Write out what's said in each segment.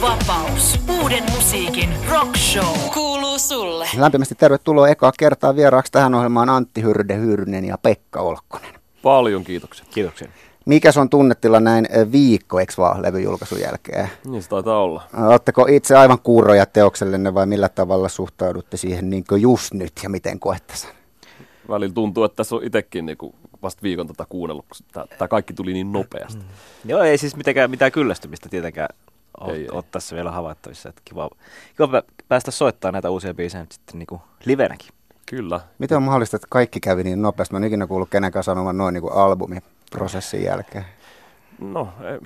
Vapaus. Uuden musiikin rock show. Kuuluu sulle. Lämpimästi tervetuloa ekaa kertaa vieraaksi tähän ohjelmaan Antti Hyrde Hyrnen ja Pekka Olkkonen. Paljon kiitoksia. Kiitoksia. Mikä on tunnetila näin eh, viikko, eikö vaan, levyn julkaisun jälkeen? Niin se taitaa olla. Oletteko itse aivan kuuroja teoksellenne vai millä tavalla suhtaudutte siihen niin just nyt ja miten koette sen? Välillä tuntuu, että tässä on itsekin niin vasta viikon tätä kuunnellut, kun tämä kaikki tuli niin nopeasti. Mm. Joo, ei siis mitenkään mitään kyllästymistä tietenkään ole, ole tässä vielä havaittavissa. Että kiva, kiva päästä soittamaan näitä uusia biisejä nyt sitten niin kuin livenäkin. Kyllä. Miten on mahdollista, että kaikki kävi niin nopeasti? Mä en ikinä kuullut kenenkään sanomaan noin niin kuin albumiprosessin jälkeen. No, ei.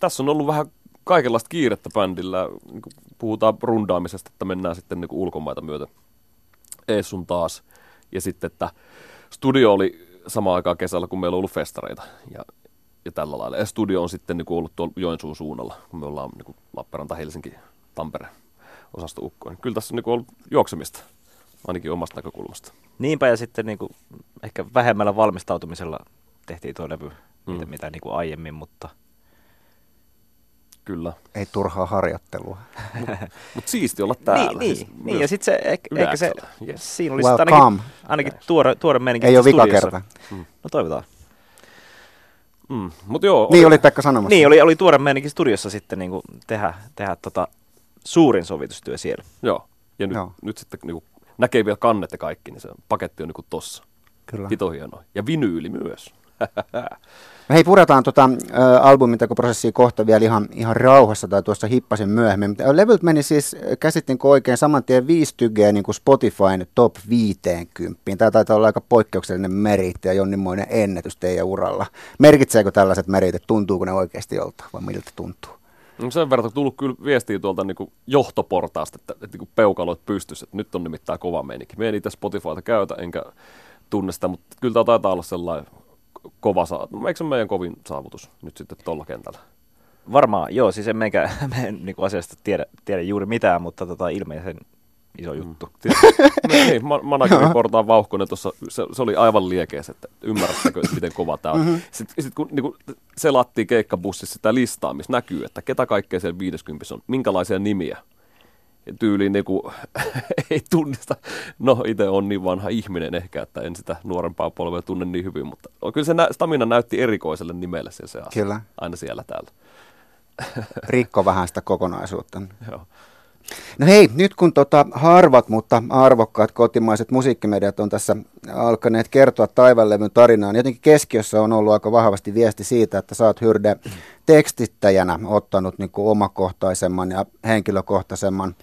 tässä on ollut vähän kaikenlaista kiirettä bändillä. Niin puhutaan rundaamisesta, että mennään sitten niin ulkomaita myötä ees sun taas. Ja sitten, että studio oli samaan aikaan kesällä, kun meillä on ollut festareita. Ja, ja tällä lailla. Ja studio on sitten niin kuin ollut tuolla Joensuun suunnalla, kun me ollaan niin kuin Lappeenranta, Helsinki, Tampere osastoukkoon. Kyllä tässä on niin kuin ollut juoksemista, ainakin omasta näkökulmasta. Niinpä ja sitten niin kuin, ehkä vähemmällä valmistautumisella tehtiin tuo levy, mm. mitä, mitä niin kuin aiemmin, mutta – Kyllä. Ei turhaa harjoittelua. Mutta mut siisti olla täällä. Niin, siis niin, ja sitten se, ehkä, ehkä se, yes. siinä oli well, ainakin, ainakin tuore, tuore meininki Ei ole vika kerta. Mm. No toivotaan. Mm. Mut joo, niin oli Pekka sanomassa. Niin, oli, oli tuore meininki studiossa sitten niin kuin tehdä, tehdä tota, suurin sovitustyö siellä. Joo, ja nyt, joo. nyt sitten niin kuin, näkee vielä kannet ja kaikki, niin se paketti on niin kuin tossa. Kyllä. Hito hienoa. Ja vinyyli myös. No hei, puretaan ä, albumintekoprosessia kohta vielä ihan, ihan rauhassa tai tuossa hippasin myöhemmin. Levylt meni siis, käsittinkö oikein saman tien viisi tygeä niin kuin Spotifyn top 50. Tämä taitaa olla aika poikkeuksellinen meriitti ja jonninmoinen ennätys teidän uralla. Merkitseekö tällaiset meriitit, tuntuuko ne oikeasti jolta vai miltä tuntuu? No sen verran on tullut kyllä viestiä tuolta niin kuin johtoportaasta, että, että niin peukaloit pystyssä, että nyt on nimittäin kova meininki. Me en itse Spotifyta käytä enkä tunne sitä, mutta kyllä tämä taitaa olla sellainen kova saavutus. Eikö se ole meidän kovin saavutus nyt sitten tuolla kentällä? Varmaan, joo. Siis en meikä, me en niin asiasta tiedä, tiedä juuri mitään, mutta tota, ilmeisen iso mm. juttu. Mm. no, niin, vauhkonen tuossa, se, se, oli aivan liekeessä, että ymmärrättekö, miten kova tämä on. Mm-hmm. Sitten, sitten kun niin selattiin keikkabussissa sitä listaa, missä näkyy, että ketä kaikkea siellä 50 on, minkälaisia nimiä, tyyliin niin kuin, ei tunnista. No itse on niin vanha ihminen ehkä, että en sitä nuorempaa polvea tunne niin hyvin, mutta kyllä se nä- Stamina näytti erikoiselle nimelle se, se asia. Kyllä. Aina siellä täällä. Rikko vähän sitä kokonaisuutta. Joo. No hei, nyt kun tota harvat, mutta arvokkaat kotimaiset musiikkimediat on tässä alkaneet kertoa taivanlevyn tarinaan, jotenkin keskiössä on ollut aika vahvasti viesti siitä, että sä oot Hyrde tekstittäjänä ottanut niin kuin omakohtaisemman ja henkilökohtaisemman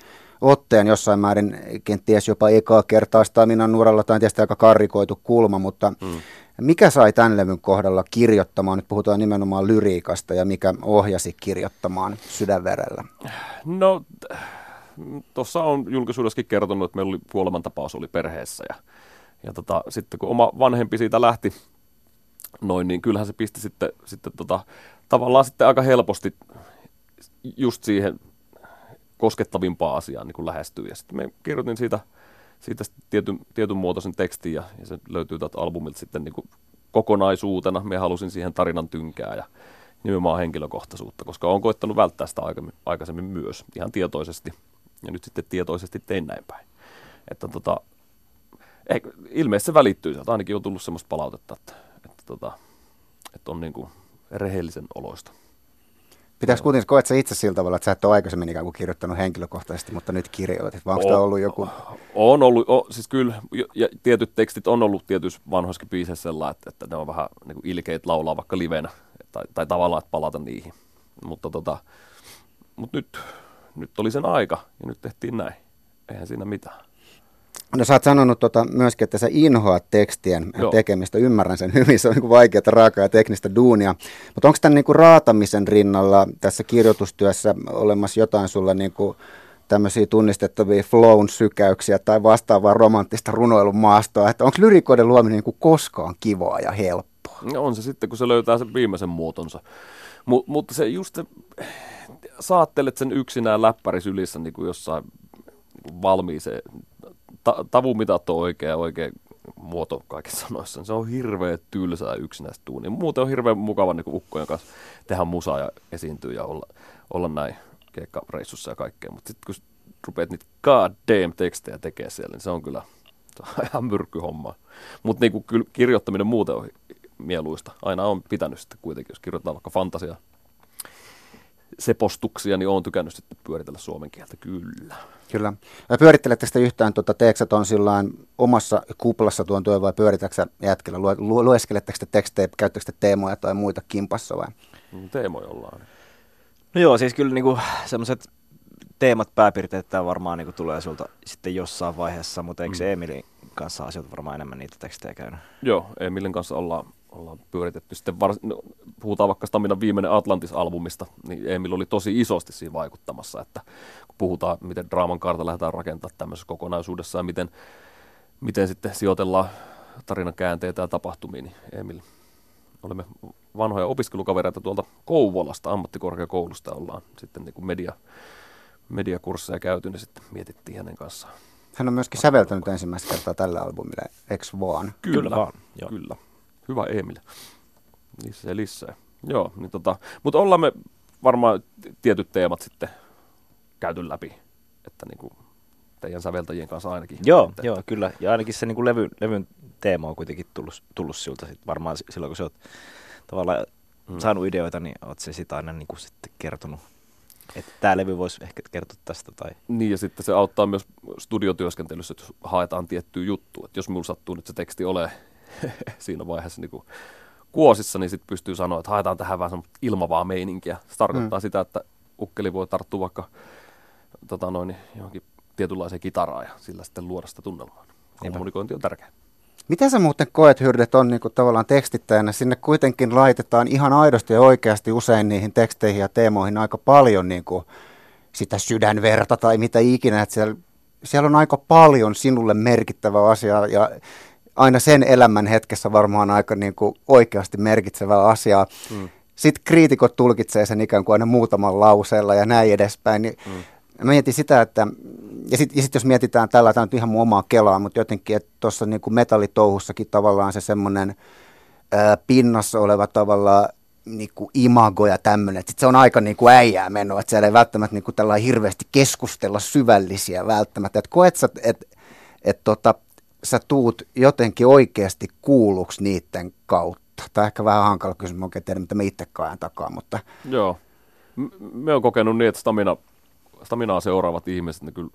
otteen jossain määrin, kenties jopa ekaa kertaa Staminan nuoralla, tai tietysti aika karrikoitu kulma, mutta mm. mikä sai tämän levyn kohdalla kirjoittamaan, nyt puhutaan nimenomaan lyriikasta, ja mikä ohjasi kirjoittamaan sydänverellä? No tuossa on julkisuudessakin kertonut, että meillä oli kuolemantapaus oli perheessä ja, ja tota, sitten kun oma vanhempi siitä lähti noin, niin kyllähän se pisti sitten, sitten tota, tavallaan sitten aika helposti just siihen koskettavimpaan asiaan niin kuin lähestyy. Ja sitten me kirjoitin siitä, siitä tietyn, tietyn muotoisen tekstin ja, ja se löytyy täältä albumilta sitten niin kuin kokonaisuutena. Me halusin siihen tarinan tynkää ja nimenomaan henkilökohtaisuutta, koska olen koittanut välttää sitä aikaisemmin myös ihan tietoisesti ja nyt sitten tietoisesti tein näin päin. Että tota, eh, ilmeisesti se välittyy sieltä. Ainakin on tullut semmoista palautetta, että, että, tota, että on niin kuin rehellisen oloista. Pitäisi kuitenkin koet itse sillä tavalla, että sä et ole aikaisemmin ikään kuin kirjoittanut henkilökohtaisesti, mutta nyt kirjoitit, vai onko tämä ollut joku? On ollut, o, siis kyllä, ja tietyt tekstit on ollut tietyissä vanhoissa biiseissä sellainen, että, että ne on vähän niin kuin ilkeitä laulaa vaikka livenä, tai, tai tavallaan, että palata niihin. Mutta tota, mut nyt nyt oli sen aika ja nyt tehtiin näin. Eihän siinä mitään. No sä oot sanonut tota myöskin, että sä inhoat tekstien Joo. tekemistä. Ymmärrän sen hyvin, se on niin vaikeaa, raakaa ja teknistä duunia. Mutta onko tämän niin kuin raatamisen rinnalla tässä kirjoitustyössä olemassa jotain sulla niin kuin tämmöisiä tunnistettavia flown sykäyksiä tai vastaavaa romanttista runoilun maastoa? Että onko lyrikoiden luominen niin kuin koskaan kivaa ja helppoa? No on se sitten, kun se löytää sen viimeisen muotonsa. M- mutta se just se saattelet sen yksinään läppäri sylissä niin kuin jossain niin valmiiseen, ta- tavumitat on oikea, oikea muoto kaikissa sanoissa. Se on hirveä tylsää yksinäistä tuunia. Muuten on hirveän mukava niin kuin ukkojen kanssa tehdä musaa ja esiintyä ja olla, olla näin. keikkareissussa ja kaikkea, mutta sitten kun rupeat niitä god damn tekstejä tekemään siellä, niin se on kyllä se on ihan myrkkyhomma. Mutta niinku kyllä kirjoittaminen muuten on mieluista. Aina on pitänyt sitten kuitenkin, jos kirjoitetaan vaikka fantasia sepostuksia, niin olen tykännyt sitten pyöritellä suomen kieltä, kyllä. Kyllä. Pyörittelette sitä yhtään, tuota, teekö on silloin omassa kuplassa tuon työn vai pyöritätkö jätkellä? Lue, lu, lueskeletteko te tekstejä, käyttäkö te teemoja tai muita kimpassa vai? Mm, teemoja ollaan. No joo, siis kyllä niinku semmoiset teemat, pääpiirteet varmaan niinku tulee sulta sitten jossain vaiheessa, mutta eikö mm. Emilin kanssa asiat varmaan enemmän niitä tekstejä käynyt? Joo, Emilin kanssa ollaan ollaan pyöritetty. Sitten vars, no, puhutaan vaikka Staminan viimeinen Atlantis-albumista, niin Emil oli tosi isosti siinä vaikuttamassa, että kun puhutaan, miten draaman kaarta lähdetään rakentamaan tämmöisessä kokonaisuudessa ja miten, miten sitten sijoitellaan tarinan käänteitä ja tapahtumia, niin Emil, olemme vanhoja opiskelukavereita tuolta Kouvolasta, ammattikorkeakoulusta ollaan sitten niin kuin media, mediakursseja käyty, niin sitten mietittiin hänen kanssaan. Hän on myöskin säveltänyt ensimmäistä kertaa tällä albumilla, eikö vaan? Kyllä, kyllä vaan. Joo. Kyllä. Hyvä Emil. Lisää lisää. Joo, niin tota, mutta ollaan me varmaan tietyt teemat sitten käyty läpi, että niin kuin teidän säveltäjien kanssa ainakin. Joo, että, joo kyllä. Ja ainakin se niin kuin levy, levyn teema on kuitenkin tullut, tullut siltä sit varmaan silloin, kun sä oot tavallaan hmm. saanut ideoita, niin oot se sitä aina niin kuin sitten kertonut että tämä levy voisi ehkä kertoa tästä. Tai... Niin, ja sitten se auttaa myös studiotyöskentelyssä, että haetaan tiettyä juttua. Että jos minulla sattuu nyt se teksti ole siinä vaiheessa niin kuin kuosissa, niin sitten pystyy sanoa, että haetaan tähän vähän ilmavaa meininkiä. Se tarkoittaa mm. sitä, että ukkeli voi tarttua vaikka tota noin, johonkin tietynlaiseen kitaraan ja sillä sitten luoda sitä tunnelmaa. Kommunikointi on tärkeää. Mitä sä muuten koet, Hyrdet, on niin kuin tavallaan tekstittäjänä? Sinne kuitenkin laitetaan ihan aidosti ja oikeasti usein niihin teksteihin ja teemoihin aika paljon niin kuin sitä sydänverta tai mitä ikinä. Että siellä, siellä on aika paljon sinulle merkittävä asia ja aina sen elämän hetkessä varmaan aika niin kuin oikeasti merkitsevää asiaa. Mm. Sitten kriitikot tulkitsee sen ikään kuin aina muutaman lauseella ja näin edespäin. Niin mm. Mietin sitä, että, ja sitten sit jos mietitään tällä, tämä on ihan mun omaa kelaa, mutta jotenkin, että tuossa niin metallitouhussakin tavallaan se semmoinen pinnassa oleva tavallaan niin kuin imago ja tämmöinen, että se on aika niin kuin äijää menoa, että siellä ei välttämättä niin kuin hirveästi keskustella syvällisiä välttämättä, että koet sä, että et tota, sä tuut jotenkin oikeasti kuulluksi niiden kautta? Tämä on ehkä vähän hankala kysymys, mä oikein tiedä, mitä mä itse ajan takaa, mutta... Joo. Me on kokenut niin, että stamina, staminaa seuraavat ihmiset, ne kyllä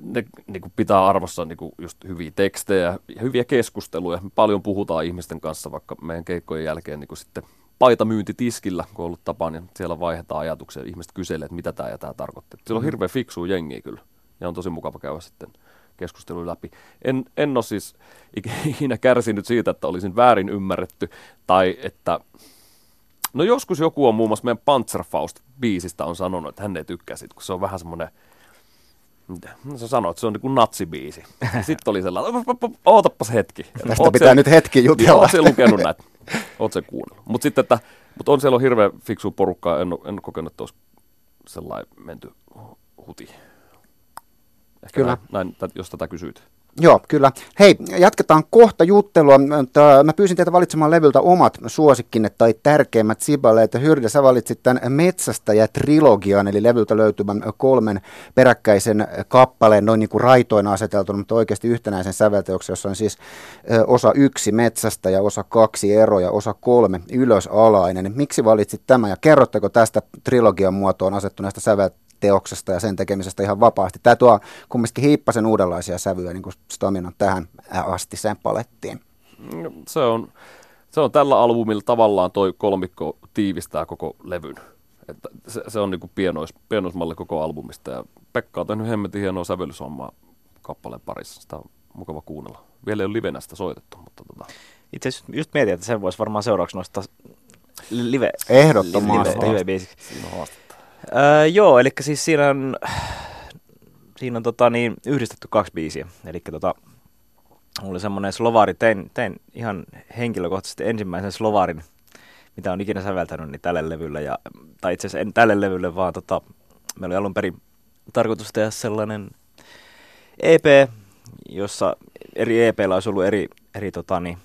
ne niin kuin pitää arvossa niin kuin just hyviä tekstejä ja hyviä keskusteluja. Me paljon puhutaan ihmisten kanssa, vaikka meidän keikkojen jälkeen niin kuin sitten paita tiskillä, kun on ollut tapa, niin siellä vaihdetaan ajatuksia. Ihmiset kyselee, että mitä tämä ja tämä tarkoittaa. Siellä on mm-hmm. hirveän fiksu jengiä kyllä. Ja on tosi mukava käydä sitten keskustelu läpi. En, en ole siis ikinä kärsinyt siitä, että olisin väärin ymmärretty tai että No joskus joku on muun muassa meidän Panzerfaust-biisistä on sanonut, että hän ei tykkää siitä, kun se on vähän semmoinen, mitä no, sä sanoit, että se on niin kuin natsibiisi. Sitten oli sellainen, ootapas hetki. Tästä pitää se, nyt hetki jutella. Oot se lukenut näitä, oot se kuunnellut. Mutta sitten, että mutta on siellä on hirveän fiksu porukka, en, en kokenut, että olisi sellainen menty huti. Ehkä Kyllä. Näin, näin, jos tätä kysyit. Joo, kyllä. Hei, jatketaan kohta juttelua. Mä pyysin teitä valitsemaan levyltä omat suosikkinne tai tärkeimmät sibaleet. Hyrde, sä valitsit tämän Metsästä ja trilogian, eli levyltä löytyvän kolmen peräkkäisen kappaleen, noin niin kuin raitoina aseteltuna, mutta oikeasti yhtenäisen sävelteoksen, jossa on siis osa yksi Metsästä ja osa kaksi ero ja osa kolme ylösalainen. Miksi valitsit tämä ja kerrotteko tästä trilogian muotoon asettuneesta sävelteoksesta? Teoksesta ja sen tekemisestä ihan vapaasti. Tämä tuo kumminkin hiippasen uudenlaisia sävyjä niin kuin Staminan tähän asti sen palettiin. No, se on, se on tällä albumilla tavallaan toi kolmikko tiivistää koko levyn. Että se, se on niin pienois, pienoismalli koko albumista ja Pekka on tehnyt hemmetin hienoa sävellysommaa kappaleen parissa. Sitä on mukava kuunnella. Vielä ei ole livenä sitä soitettu, mutta tota... Itse asiassa just mietin, että sen voisi varmaan seuraavaksi nostaa live. Ehdottomasti. Live, live, live Siinä on Öö, joo, eli siis siinä on, siinä on tota, niin, yhdistetty kaksi biisiä. Eli tota, oli semmoinen slovaari, tein, tein ihan henkilökohtaisesti ensimmäisen slovaarin, mitä on ikinä säveltänyt, niin tälle levylle. Ja, tai itse asiassa en tälle levylle, vaan tota, meillä oli alun perin tarkoitus tehdä sellainen EP, jossa eri EPllä olisi ollut eri, eri tota, niin,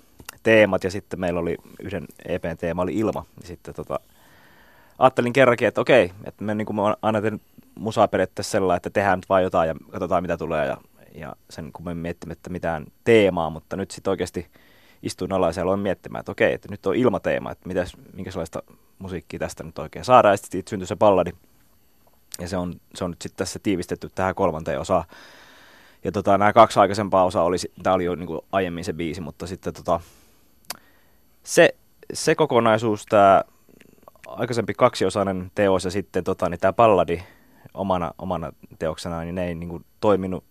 teemat, ja sitten meillä oli yhden EPn teema oli ilma. Ja sitten tota, ajattelin kerrankin, että okei, että me niin kuin mä aina tehnyt musaa periaatteessa sellainen, että tehdään nyt vaan jotain ja katsotaan mitä tulee ja, ja sen kun me miettimättä mitään teemaa, mutta nyt sitten oikeasti istuin alas ja aloin miettimään, että okei, että nyt on ilmateema, että mitäs, minkälaista musiikkia tästä nyt oikein saadaan. Ja sitten syntyi se balladi. Ja se on, se on nyt sitten tässä tiivistetty tähän kolmanteen osaan. Ja tota, nämä kaksi aikaisempaa osaa oli, tämä oli jo niin kuin aiemmin se biisi, mutta sitten tota, se, se kokonaisuus, tämä aikaisempi kaksiosainen teos ja sitten tota, niin tämä balladi omana, omana teoksena, niin ne ei niin kuin, toiminut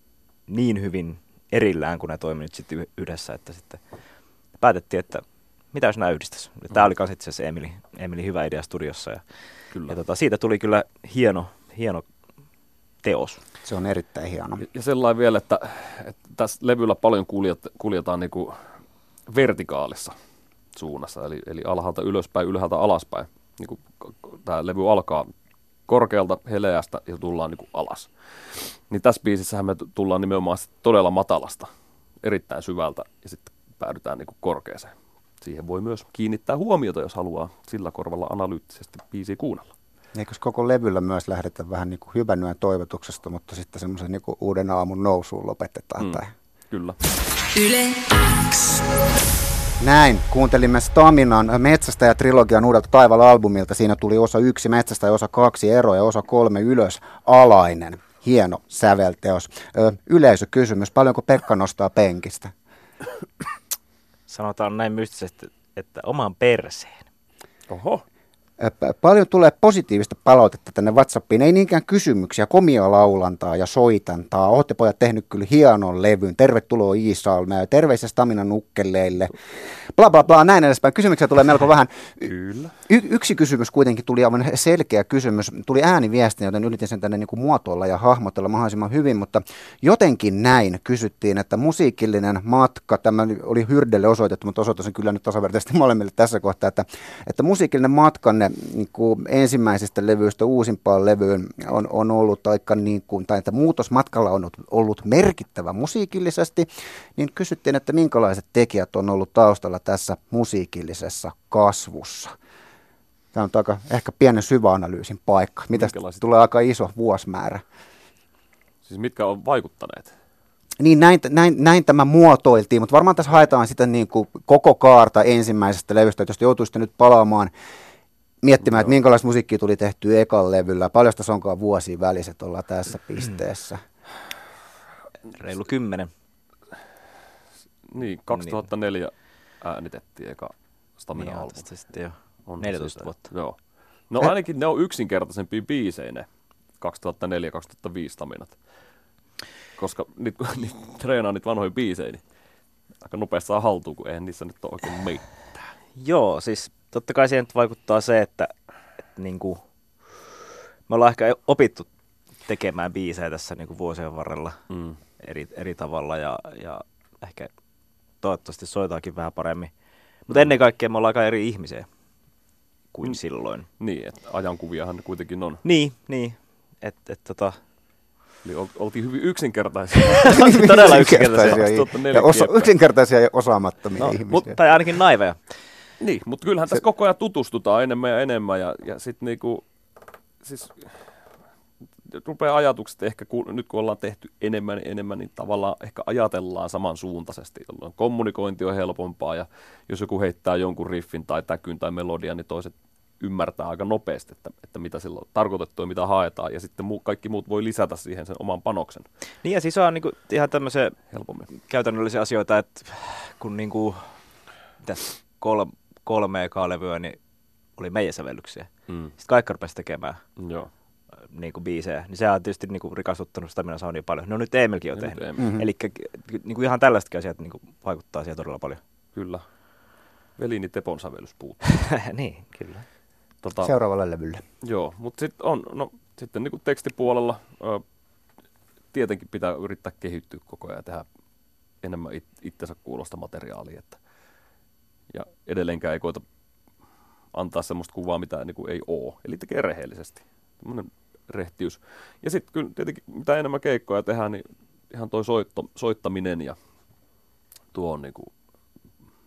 niin hyvin erillään, kun ne toiminut sitten yhdessä, että sitten päätettiin, että mitä jos nämä yhdistäisi. Tämä oli myös itse asiassa Emili, Emili hyvä idea studiossa ja, kyllä. ja tota, siitä tuli kyllä hieno, hieno teos. Se on erittäin hieno. Ja sellainen vielä, että, että tässä levyllä paljon kuljet, kuljetaan niin kuin vertikaalissa suunnassa, eli, eli alhaalta ylöspäin, ylhäältä alaspäin. Niin kuin tämä levy alkaa korkealta, heleästä ja tullaan niin kuin alas. Niin tässä biisissähän me tullaan nimenomaan todella matalasta, erittäin syvältä ja sitten päädytään niin kuin korkeaseen. Siihen voi myös kiinnittää huomiota, jos haluaa sillä korvalla analyyttisesti biisiä kuunnella. Eikö koko levyllä myös lähdetä vähän niin kuin hyvän yön toivotuksesta, mutta sitten semmoisen niin uuden aamun nousuun lopetetaan? Mm, tai... Kyllä. Yle X. Näin, kuuntelimme Staminan Metsästä ja trilogian uudelta Taival-albumilta. Siinä tuli osa yksi Metsästä ja osa kaksi ero ja osa kolme ylös alainen. Hieno sävelteos. Ö, yleisökysymys, paljonko Pekka nostaa penkistä? Sanotaan näin mystisesti, että oman perseen. Oho. Paljon tulee positiivista palautetta tänne WhatsAppiin, ei niinkään kysymyksiä, komia laulantaa ja soitantaa. Olette pojat tehnyt kyllä hienon levyn. Tervetuloa Iisalmeen ja terveisiä Stamina nukkeleille. Bla bla bla, näin edespäin. Kysymyksiä tulee melko vähän. Kyllä. Y- yksi kysymys kuitenkin tuli aivan selkeä kysymys. Tuli ääniviesti, joten yritin sen tänne niin kuin muotoilla ja hahmotella mahdollisimman hyvin, mutta jotenkin näin kysyttiin, että musiikillinen matka, tämä oli Hyrdelle osoitettu, mutta osoitan sen kyllä nyt tasavertaisesti molemmille tässä kohtaa, että, että musiikillinen matkanne niin kuin ensimmäisestä levyistä uusimpaan levyyn on, on ollut aika niin kuin, tai että muutos matkalla on ollut merkittävä musiikillisesti, niin kysyttiin, että minkälaiset tekijät on ollut taustalla tässä musiikillisessa kasvussa. Tämä on aika ehkä pienen syväanalyysin paikka. Mitä tulee aika iso vuosimäärä. Siis mitkä on vaikuttaneet? Niin näin, näin, näin tämä muotoiltiin, mutta varmaan tässä haetaan sitä niin kuin koko kaarta ensimmäisestä levystä, että jos joutuisitte nyt palaamaan miettimään, että minkälaista musiikkia tuli tehty ekan levyllä. Paljon tässä onkaan vuosia väliset ollaan tässä pisteessä. Reilu kymmenen. Niin, 2004 niin. äänitettiin eka stamina niin, albumi. sitten jo on 14 siitä. vuotta. Joo. No ainakin ne on yksinkertaisempia biisejä ne 2004-2005 staminat. Koska nyt kun niitä treenaa niitä vanhoja biisejä, niin aika nopeasti saa haltuun, kun eihän niissä nyt ole oikein mitään. Joo, siis totta kai siihen vaikuttaa se, että, että niin kuin, me ollaan ehkä opittu tekemään biisejä tässä niin kuin vuosien varrella mm. eri, eri tavalla ja, ja ehkä toivottavasti soitaakin vähän paremmin. Mutta ennen kaikkea me ollaan aika eri ihmisiä kuin mm. silloin. Niin, että ajankuviahan ne kuitenkin on. Niin, niin. Että et, tota, Eli oltiin hyvin yksinkertaisia. Todella yksinkertaisia. Ja osa, yksinkertaisia ja osaamattomia no, ihmisiä. Mut, tai ainakin naiveja. Niin, mutta kyllähän se... tässä koko ajan tutustutaan enemmän ja enemmän ja, ja sitten niinku, siis rupeaa ajatukset ehkä, kun, nyt kun ollaan tehty enemmän ja enemmän, niin tavallaan ehkä ajatellaan samansuuntaisesti, jolloin kommunikointi on helpompaa ja jos joku heittää jonkun riffin tai täkyn tai melodian, niin toiset ymmärtää aika nopeasti, että, että mitä sillä on tarkoitettu ja mitä haetaan, ja sitten muu, kaikki muut voi lisätä siihen sen oman panoksen. Niin ja siis on niin kuin, ihan tämmöisiä helpommin. käytännöllisiä asioita, että kun niin kuin, mitäs, kolme, kolme ekaa levyä, niin oli meidän sävellyksiä. Mm. Sitten kaikki rupesi tekemään Joo. Niin kuin biisejä, niin se on tietysti niin kuin rikastuttanut sitä minä Soundia paljon. No nyt Emilkin on tehnyt. Mm-hmm. Eli niin kuin ihan tällaisetkin asiat niin kuin vaikuttaa siihen todella paljon. Kyllä. Velini Tepon sävellys puuttuu. niin, kyllä. Tota, Seuraavalle levylle. Joo, mutta sitten on, no, sitten niin kuin tekstipuolella ö, tietenkin pitää yrittää kehittyä koko ajan ja tehdä enemmän it, itsensä kuulosta materiaalia. Että, ja edelleenkään ei koita antaa semmoista kuvaa, mitä niin kuin ei ole. Eli tekee rehellisesti. Tämmöinen rehtiys. Ja sitten kyllä tietenkin mitä enemmän keikkoja tehdään, niin ihan toi soitto, soittaminen ja tuo on niin kuin,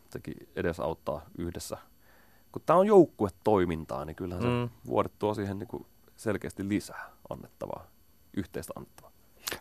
sekin edesauttaa yhdessä kun tämä on joukkuetoimintaa, niin kyllähän mm. se vuodet tuo siihen niin kuin selkeästi lisää annettavaa, yhteistä annettavaa.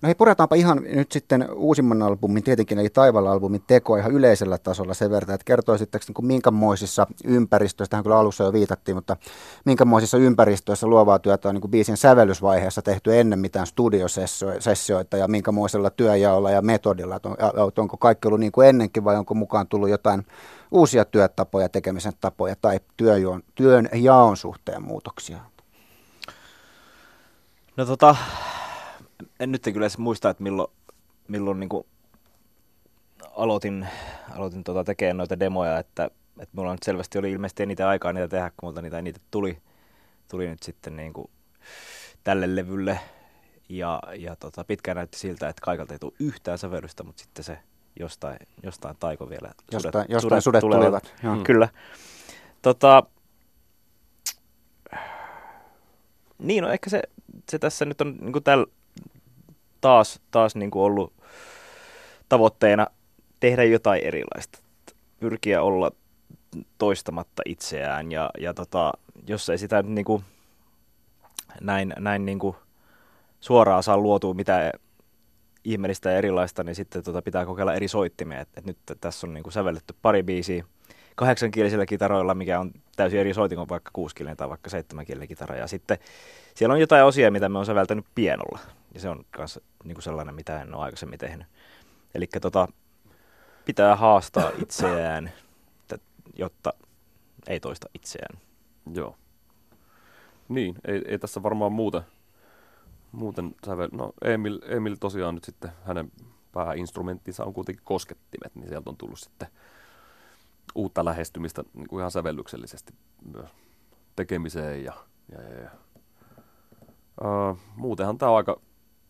No hei, puretaanpa ihan nyt sitten uusimman albumin, tietenkin eli Taivaalla-albumin teko ihan yleisellä tasolla sen verran, että kertoisitteko niin minkämoisissa ympäristöissä, tähän kyllä alussa jo viitattiin, mutta minkämoisissa ympäristöissä luovaa työtä on niin kuin biisin sävellysvaiheessa tehty ennen mitään studiosessioita ja minkämoisella työjaolla ja metodilla, että on, onko kaikki ollut niin kuin ennenkin vai onko mukaan tullut jotain uusia työtapoja, tekemisen tapoja tai työn, työn jaon suhteen muutoksia? No tota, en nyt kyllä edes muista, että milloin, milloin niin kuin aloitin, aloitin tota tekemään noita demoja, että, että mulla nyt selvästi oli ilmeisesti eniten aikaa niitä tehdä, kun multa niitä, niitä tuli, tuli nyt sitten niin kuin tälle levylle. Ja, ja tota, pitkään näytti siltä, että kaikalta ei tule yhtään sävellystä, mutta sitten se jostain, jostain taiko vielä. Jostain sudet, jostain sudet, sudet tulivat. Joo. Mm. Kyllä. Tota, niin, no ehkä se, se tässä nyt on niin tällä taas, taas niin kuin ollut tavoitteena tehdä jotain erilaista. Pyrkiä olla toistamatta itseään ja, ja tota, jos ei sitä niin kuin, näin, näin niin kuin suoraan saa luotua mitä ihmeellistä ja erilaista, niin sitten tota pitää kokeilla eri soittimia. Et, et nyt tässä on niin kuin sävelletty pari biisiä kahdeksankielisillä kitaroilla, mikä on täysin eri soitin kuin vaikka kuuskielinen tai vaikka seitsemänkielinen kitara. Ja sitten siellä on jotain osia, mitä me on säveltänyt pienolla. Ja se on myös niin sellainen, mitä en ole aikaisemmin tehnyt. Eli tota, pitää haastaa itseään, jotta ei toista itseään. Joo. Niin, ei, ei tässä varmaan muuten, muuten sävel... No Emil, Emil tosiaan nyt sitten, hänen pääinstrumenttinsa on kuitenkin koskettimet, niin sieltä on tullut sitten uutta lähestymistä niin kuin ihan sävellyksellisesti myös tekemiseen ja, ja, ja, ja. Uh, muutenhan tämä on aika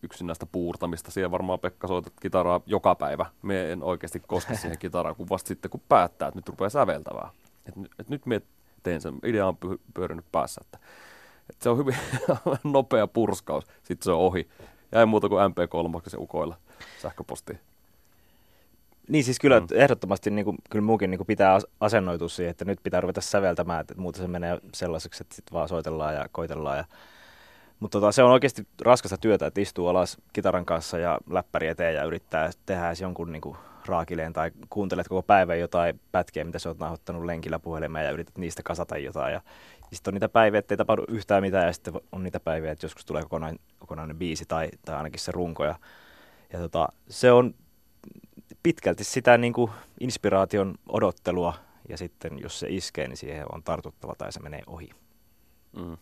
yksinäistä puurtamista. Siellä varmaan Pekka soitat kitaraa joka päivä. Me en oikeasti koske siihen kitaraan, kun vasta sitten kun päättää, että nyt rupeaa säveltämään. Et, et nyt me teen sen. Idea on pyörinyt päässä. Että, että se on hyvin nopea purskaus. Sitten se on ohi. Ja ei muuta kuin MP3 se ukoilla sähköpostiin. Niin siis kyllä mm. ehdottomasti niin kuin, kyllä muukin niin kuin pitää asennoitua siihen, että nyt pitää ruveta säveltämään, että muuten se menee sellaiseksi, että sitten vaan soitellaan ja koitellaan ja mutta tota, se on oikeasti raskasta työtä, että istuu alas kitaran kanssa ja läppäri eteen ja yrittää tehdä edes jonkun niin kuin, raakileen tai kuuntelet koko päivän jotain pätkiä, mitä sä oot nauhoittanut lenkillä puhelimeen ja yrität niistä kasata jotain. Ja, ja sitten on niitä päiviä, että ei tapahdu yhtään mitään ja sitten on niitä päiviä, että joskus tulee kokonainen, kokonainen biisi tai, tai ainakin se runko. Ja, ja tota, se on pitkälti sitä niin kuin inspiraation odottelua ja sitten jos se iskee, niin siihen on tartuttava tai se menee ohi. Mm.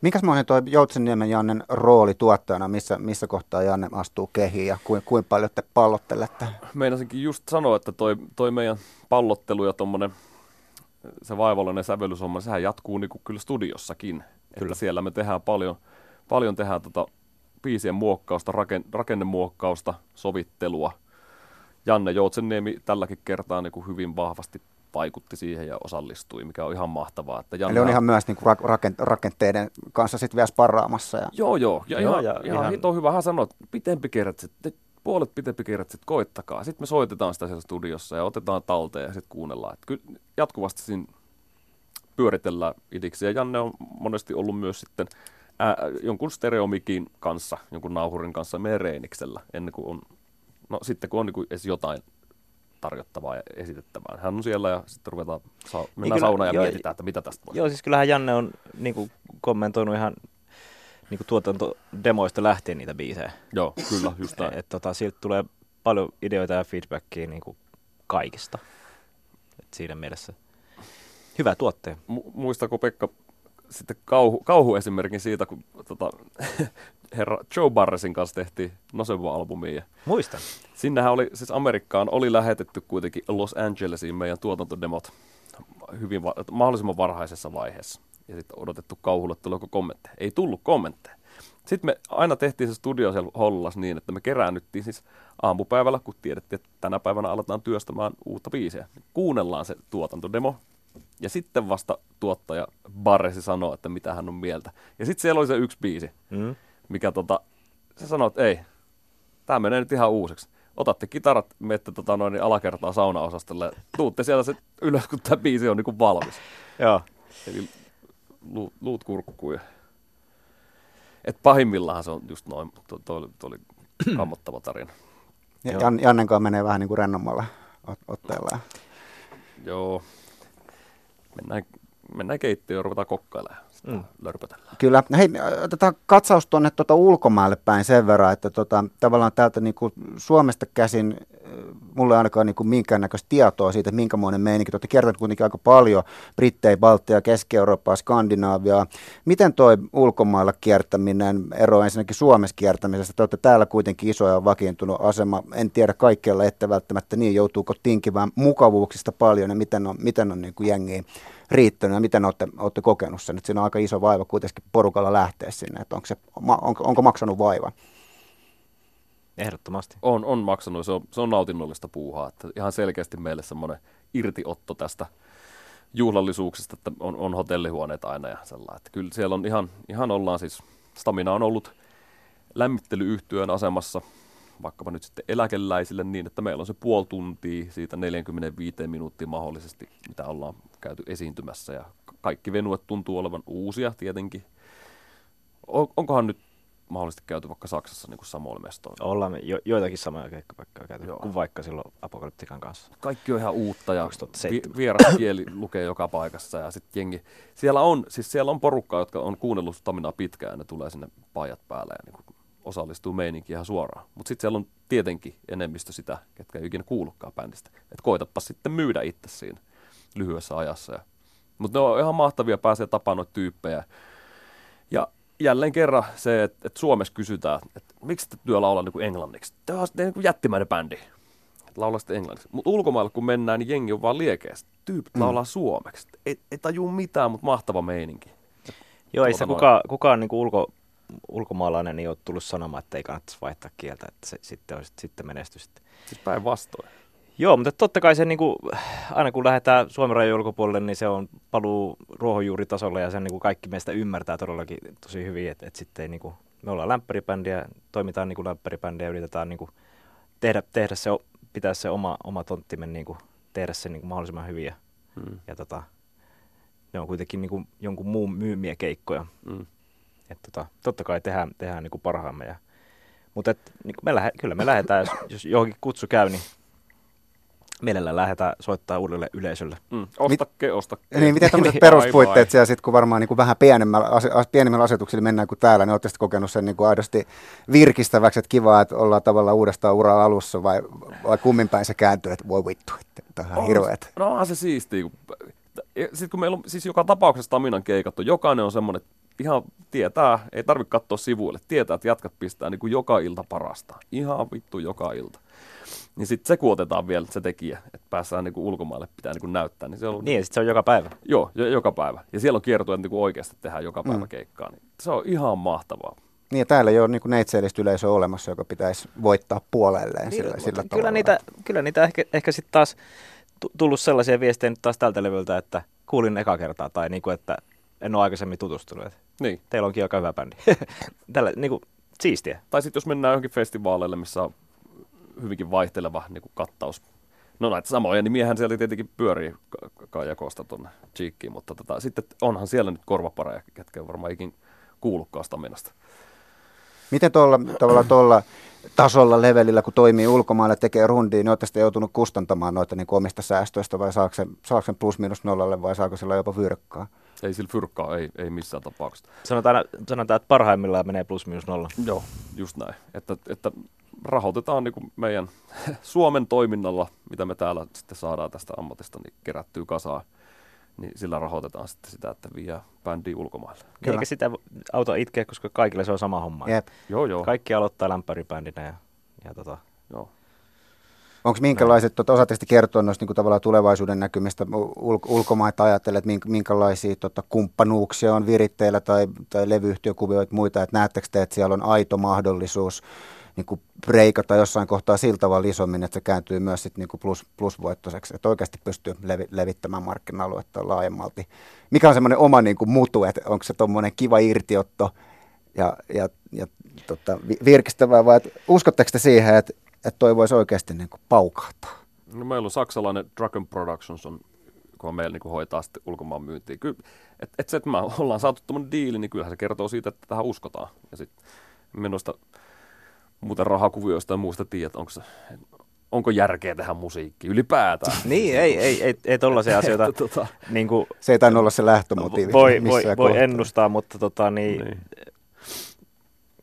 Minkälainen tuo Joutsenniemen Jannen rooli tuottajana, missä, missä kohtaa Janne astuu kehiin ja kuin, kuin paljon te pallottelette? Meinasinkin just sanoa, että toi, toi meidän pallottelu ja tuommoinen se vaivallinen sävellysomma, sehän jatkuu niin kuin kyllä studiossakin. Kyllä. Että siellä me tehdään paljon, paljon tehdään tota biisien muokkausta, raken, rakennemuokkausta, sovittelua. Janne Joutsenniemi tälläkin kertaa niin kuin hyvin vahvasti vaikutti siihen ja osallistui, mikä on ihan mahtavaa. Että Janna... Eli on ihan myös niin kuin rakenteiden kanssa sitten vielä sparraamassa. Ja... Joo, joo. Ja joo, ihan, ja, ihan, ihan... on hyvä. Hän sanoi, että pitempi kerratsit, puolet pitempi kerratsit, koittakaa. Sitten me soitetaan sitä siellä studiossa ja otetaan talteen ja sitten kuunnellaan. Että kyllä jatkuvasti siinä pyöritellään idiksi. Ja Janne on monesti ollut myös sitten ää, jonkun stereomikin kanssa, jonkun nauhurin kanssa meidän reeniksellä, ennen kuin on, no sitten kun on niin kuin edes jotain tarjottavaa ja esitettävää. Hän on siellä ja sitten ruvetaan, sa- mennään niin kyllä, saunaan ja joo, mietitään, että mitä tästä voi. Joo, siis kyllähän Janne on niin kuin, kommentoinut ihan niin kuin tuotantodemoista lähtien niitä biisejä. Joo, kyllä, just näin. Et, et, tota, sieltä tulee paljon ideoita ja feedbackia niin kuin kaikista. Et siinä mielessä hyvä tuotteen. Mu- muistako Pekka sitten kauhu, kauhuesimerkin siitä, kun tota, herra Joe Barresin kanssa tehtiin Nosebo-albumia. Muistan. Sinnehän oli, siis Amerikkaan oli lähetetty kuitenkin Los Angelesiin meidän tuotantodemot hyvin, mahdollisimman varhaisessa vaiheessa. Ja sitten odotettu kauhulle, tuleeko kommentteja. Ei tullut kommentteja. Sitten me aina tehtiin se studio siellä Hollas niin, että me keräännyttiin siis aamupäivällä, kun tiedettiin, että tänä päivänä aletaan työstämään uutta biisiä. Kuunnellaan se tuotantodemo, ja sitten vasta tuottaja Barresi sanoo, että mitä hän on mieltä. Ja sitten siellä oli se yksi biisi, mm. Mikä tota, se sanoi, että ei, tämä menee nyt ihan uusiksi. Otatte kitarat, menette tota noin, niin alakertaa saunaosastolle ja tuutte siellä se ylös, kun tämä biisi on niin valmis. Joo. Eli luut, luut kurkkuun. Et pahimmillaan se on just noin, tuo, tuo, tuo oli kammottava tarina. Ja Jan, Jannen kanssa menee vähän niin kuin rennommalla otteella. Joo. Mennään, mennään keittiöön ja ruvetaan kokkailemaan mm. lörpötellään. Kyllä. Hei, otetaan katsaus tuonne tuota ulkomaille päin sen verran, että tota, tavallaan täältä niin kuin Suomesta käsin mulle ainakaan niin kuin minkäännäköistä tietoa siitä, minkämoinen meininki. Olette kertonut kuitenkin aika paljon Brittejä, Baltia, Keski-Eurooppaa, Skandinaaviaa. Miten toi ulkomailla kiertäminen eroaa ensinnäkin Suomessa kiertämisestä? Te olette täällä kuitenkin iso ja vakiintunut asema. En tiedä kaikkialla, ette välttämättä niin. Joutuuko tinkimään mukavuuksista paljon ja miten on, miten on niin kuin jengiä riittänyt ja miten olette, olette kokenut sen? Että siinä on aika iso vaiva kuitenkin porukalla lähteä sinne. Että onko, se, onko, onko maksanut vaiva? Ehdottomasti. On, on maksanut. Se on, se on nautinnollista puuhaa. Että ihan selkeästi meille semmoinen irtiotto tästä juhlallisuuksista, että on, on hotellihuoneet aina ja sellainen. Että kyllä siellä on ihan, ihan ollaan siis, Stamina on ollut lämmittelyyhtiön asemassa vaikkapa nyt sitten eläkeläisille niin, että meillä on se puoli tuntia siitä 45 minuuttia mahdollisesti, mitä ollaan käyty esiintymässä ja kaikki venuet tuntuu olevan uusia tietenkin. onkohan nyt mahdollisesti käyty vaikka Saksassa niin kuin samoilla mestoilla. Ollaan jo, joitakin samoja keikkapaikkoja käyty Joo. kuin vaikka silloin Apokalyptikan kanssa. Kaikki on ihan uutta ja vi- vieras kieli lukee joka paikassa ja sitten jengi. Siellä on, siis siellä on porukkaa, jotka on kuunnellut Staminaa pitkään ja ne tulee sinne pajat päälle ja niin kuin osallistuu meininkiin ihan suoraan. Mutta sitten siellä on tietenkin enemmistö sitä, ketkä ei ikinä kuullutkaan bändistä. Että koitapa sitten myydä itse siinä lyhyessä ajassa. Mutta ne on ihan mahtavia, pääsee tapaamaan noita tyyppejä. Ja jälleen kerran se, että, että Suomessa kysytään, että miksi te työ laulaa niin kuin englanniksi? Te on niin kuin jättimäinen bändi. Laulaa sitten englanniksi. Mutta ulkomailla kun mennään, niin jengi on vaan liekeästi. Tyypit mm. laulaa suomeksi. Ei, ei tajuu mitään, mutta mahtava meininki. Joo, ei se kukaan, kukaan niin kuin ulko, ulkomaalainen niin ole tullut sanomaan, että ei kannattaisi vaihtaa kieltä, että se sitten, olisi, sitten menestys. Siis päinvastoin. Joo, mutta totta kai se niin kuin, aina kun lähdetään Suomen rajojen ulkopuolelle, niin se on paluu ruohonjuuritasolle ja sen niin kuin kaikki meistä ymmärtää todellakin tosi hyvin, että, että sitten niin kuin, me ollaan lämpäribändiä, toimitaan niin kuin lämpäribändiä ja yritetään niin kuin, tehdä, tehdä se, pitää se oma, oma tonttimen niin kuin, tehdä se niin kuin mahdollisimman hyvin ja, hmm. ja tota, ne on kuitenkin niin kuin, jonkun muun myymiä keikkoja. Hmm. Et, tota, totta kai tehdään, tehdään niin kuin parhaamme. Ja, mutta et, niin me lähe, kyllä me lähdetään, jos, jos johonkin kutsu käy, niin mielellään lähdetään soittaa uudelle yleisölle. Mm. Ostakke, Mit, ostakke. Niin, miten tämmöiset peruspuitteet siellä sitten, kun varmaan niin kuin vähän pienemmällä, pienemmillä asetuksilla mennään kuin täällä, niin olette kokenut sen niin kuin aidosti virkistäväksi, että kiva, että ollaan tavallaan uudestaan uralla alussa, vai, vai kummin päin se kääntyy, että voi vittu, että on ihan hirveet. No onhan se siistiä. Sitten kun meillä on siis joka tapauksessa Taminan keikat on, jokainen on semmoinen, ihan tietää, ei tarvitse katsoa sivuille, tietää, että jatkat pistää niin kuin joka ilta parasta. Ihan vittu joka ilta. Niin sitten se kuotetaan vielä, se tekijä, että päässään niin kuin ulkomaille pitää niin kuin näyttää. Niin, se on, niin, sitten se on joka päivä. Joo, jo, joka päivä. Ja siellä on kiertoja, että niin oikeasti tehdään joka päivä mm. keikkaa. Niin se on ihan mahtavaa. Niin ja täällä ei ole niin neitseellistä yleisöä olemassa, joka pitäisi voittaa puolelleen niin, sillä, sillä kyllä tavalla. Niitä, kyllä niitä ehkä, ehkä sitten taas tullut sellaisia viestejä nyt taas tältä levyltä, että kuulin eka kertaa tai niin kuin, että en ole aikaisemmin tutustunut. Niin. Teillä onkin aika hyvä bändi. Tällä, niin kuin, siistiä. Tai sitten jos mennään johonkin festivaaleille, missä on hyvinkin vaihteleva niin kuin kattaus. No näitä samoja nimiehän siellä tietenkin pyörii Kaija Kosta tuonne Cheekkiin, mutta tota, sitten onhan siellä nyt korvapareja, ketkä on varmaan ikin kuullutkaan staminasta. Miten tuolla, tavalla tuolla tasolla, levelillä, kun toimii ulkomailla tekee rundiin, niin olette joutunut kustantamaan noita niin omista säästöistä vai saako sen, saako sen plus minus nollalle vai saako sillä jopa fyrkkaa? Ei sillä fyrkkaa, ei, ei missään tapauksessa. Sanotaan, sanotaan, että parhaimmillaan menee plus minus nolla. Joo, just näin. Että, että rahoitetaan niin kuin meidän Suomen toiminnalla, mitä me täällä sitten saadaan tästä ammatista, niin kerättyy kasaan niin sillä rahoitetaan sitten sitä, että vie bändi ulkomaille. Kyllä. Eikä sitä auto itkeä, koska kaikille se on sama homma. Jep. Joo, joo. Kaikki aloittaa lämpäribändinä ja, ja tota, joo. Onko minkälaiset, tuota, osaatteko kertoa noista niin tavallaan tulevaisuuden näkymistä ul, ulkomaita ajattelee, että minkälaisia tota, kumppanuuksia on viritteillä tai, tai levyyhtiökuvioita muita, että näettekö te, että siellä on aito mahdollisuus niin kuin breikata jossain kohtaa sillä tavalla isommin, että se kääntyy myös sit niin kuin plus, plusvoittoiseksi, että oikeasti pystyy levi, levittämään markkina-aluetta laajemmalti. Mikä on semmoinen oma niin kuin mutu, että onko se tuommoinen kiva irtiotto ja, ja, ja tota, virkistävää vai että uskotteko te siihen, että, että toi voisi oikeasti niin kuin paukahtaa? No meillä on saksalainen Dragon Productions on kun meillä niin hoitaa sitten ulkomaan myyntiä. Kyllä, et, et se, että me ollaan saatu tuommoinen diili, niin kyllähän se kertoo siitä, että tähän uskotaan. Ja sitten minusta muuten rahakuvioista ja muusta tiedät, onko se, onko järkeä tehdä musiikki ylipäätään. niin, ei, ei, ei, ei tollaisia asioita. että, tota, niin kuin, se ei tainnut olla se lähtömotiivi. Voi, voi, voi ennustaa, mutta tota, niin, niin.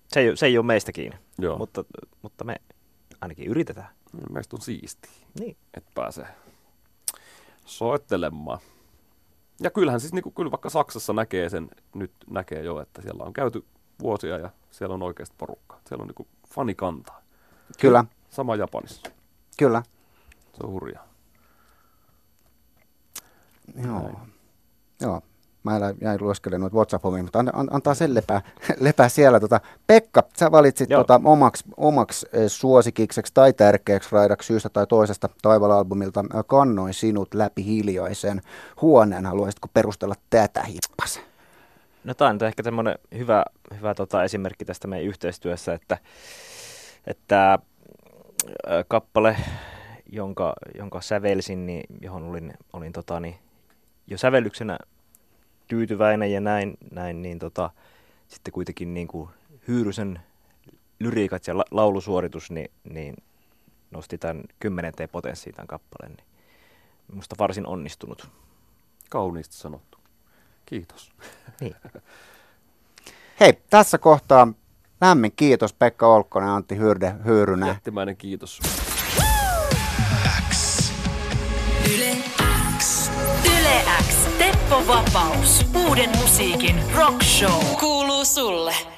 Se, ei, se ei ole meistä kiinni, Joo. Mutta, mutta me ainakin yritetään. Meistä on siistiä, niin. että pääsee soittelemaan. Ja kyllähän siis niin kuin, kyllä vaikka Saksassa näkee sen, nyt näkee jo, että siellä on käyty vuosia ja siellä on oikeasti porukkaa. Siellä on niin fanikantaa. Kyllä. Sama Japanissa. Kyllä. Se on hurjaa. Joo. Joo. Mä jäin lueskelemaan noita whatsapp mutta an, an, antaa sen lepää, lepää siellä. Tota, Pekka, sä valitsit tota, omaksi, omaks e, suosikikseksi tai tärkeäksi raidaksi syystä tai toisesta Taival-albumilta Kannoin sinut läpi hiljaisen huoneen. Haluaisitko perustella tätä hippas? No tämä on ehkä semmoinen hyvä, hyvä tota, esimerkki tästä meidän yhteistyössä, että, että kappale, jonka, jonka sävelsin, niin, johon olin, olin tota, niin, jo sävellyksenä tyytyväinen ja näin, näin niin tota, sitten kuitenkin niin kuin Hyyrysen lyriikat ja la- laulusuoritus niin, niin nosti tämän kymmenenteen potenssiin tämän kappaleen. Niin minusta varsin onnistunut. Kauniisti sanottu. Kiitos. Niin. Hei, tässä kohtaa lämmin kiitos Pekka Olkkonen Antti Hyrde Hyyrynä. Jättimäinen kiitos. X. Yle X. Yle X. Teppo Vapaus. Uuden musiikin rock show. Kuuluu sulle.